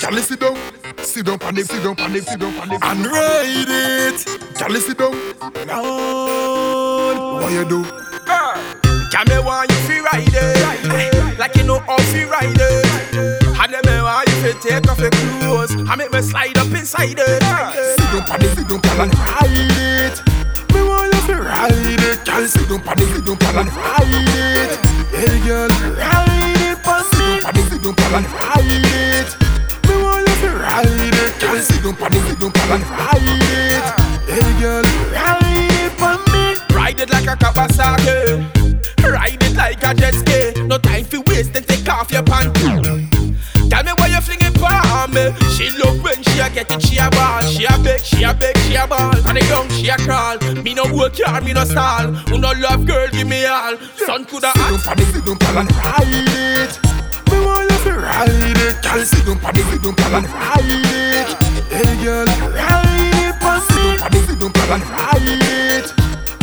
Girl, sit down, sit down, panic, sit down, panic, sit down, panic, and ride it. Girl, sit down, Lord, what you do? Can me want you fi ride it, like you know how fi ride it. And me want you fi take off your clothes, and make me slide up inside it. Sit down, panic, sit down, and ride it. Me want you fi ride it. Girl, sit down, panic, sit down, and ride it. Hey, girl, ride it, pon me. Panic, sit down, and ride it. Down, panic, sit down, pal, and ride it. Hey, girl, ride it, pon me. Ride it like a Kawasaki, ride it like a jet ski. No time waste, then take off your pants. Tell me why you fling it for me. She love when she a get it, she a ball. She a beg, she a beg, she a ball. On the ground, she a crawl. Me no work hard, me no stall. Who no love girl, give me all. Son coulda Sit down, asked. panic, sit down, pal, and ride it. Me want you fi ride it. Girl, sit down, panic, down, pal, and ride it. Girl, ride it, pon me. Panic, sit down, pal, and ride it.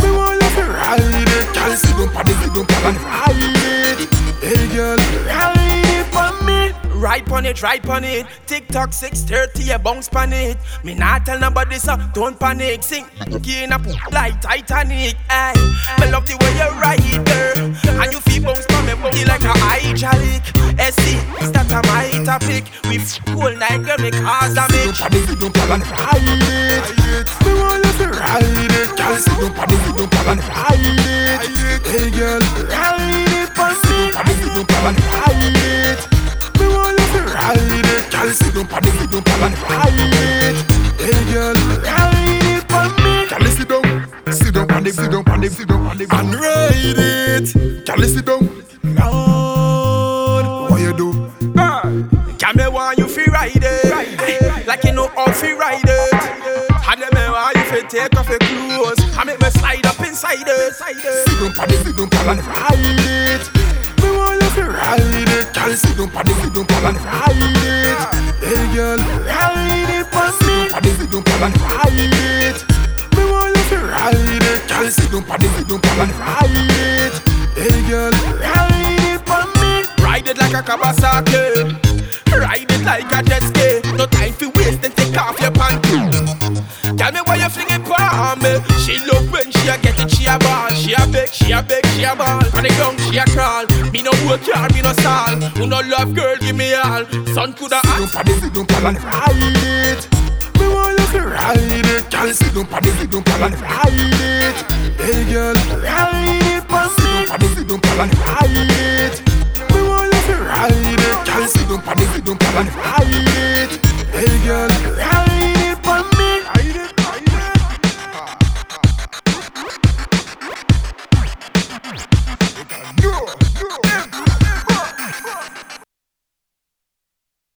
Me want you fi ride it. Girl, sit down, panic, sit down, and ride it. Hey, girl, ride pon me. Right on it, right on it. TikTok 630, you bounce pan it. Me not tell nobody so don't panic. Sing in a poop like Titanic. Ay, me love the way you ride girl. And you feel topic. We cool night girl, me cause damage. Sit down, panic, sit down, pal, and ride it. Me want you fi ride it. Girl, sit down, panic, sit down, pal, and ride it. Hey, girl, ride it, pon me. Sit down, pal, and ride it. Me want you fi ride it. Girl, sit down, panic, sit down, pal, and ride it. Hey, girl, ride it, pon me. Girl, sit down, sit down, panic, sit down, panic, sit down, panic, and ride it. Girl, sit down, Lord, it. Sit down, panic, sit down, pal, and ride it. Me want you fi ride it. Girl, sit down, panic, sit down, pal, and ride it. Hey, girl, ride it, pon me. Panic, sit down, pal, and ride it. Me want you fi ride it. Girl, sit down, panic, sit down, pal, and ride it. Hey, girl, ride it, pon me. Ride it like a Kawasaki. Ride it like a jet ski. No time for waste, then take off your pants. Tell me why you fling it for me. Beg, she a beg, she a ball. On the ground, she a crawl. Me no work hard, me no stall. Who no love girl, give me all. Son coulda Sit down, sit down, pal, and ride it. Me want you fi ride it. Girl, sit down, panic, sit down, pal, and ride it. Hey, girl, ride it, pon me. Sit down, pal, and ride it. Me want you fi ride it. Girl, sit down, panic, sit down, pal, and ride it.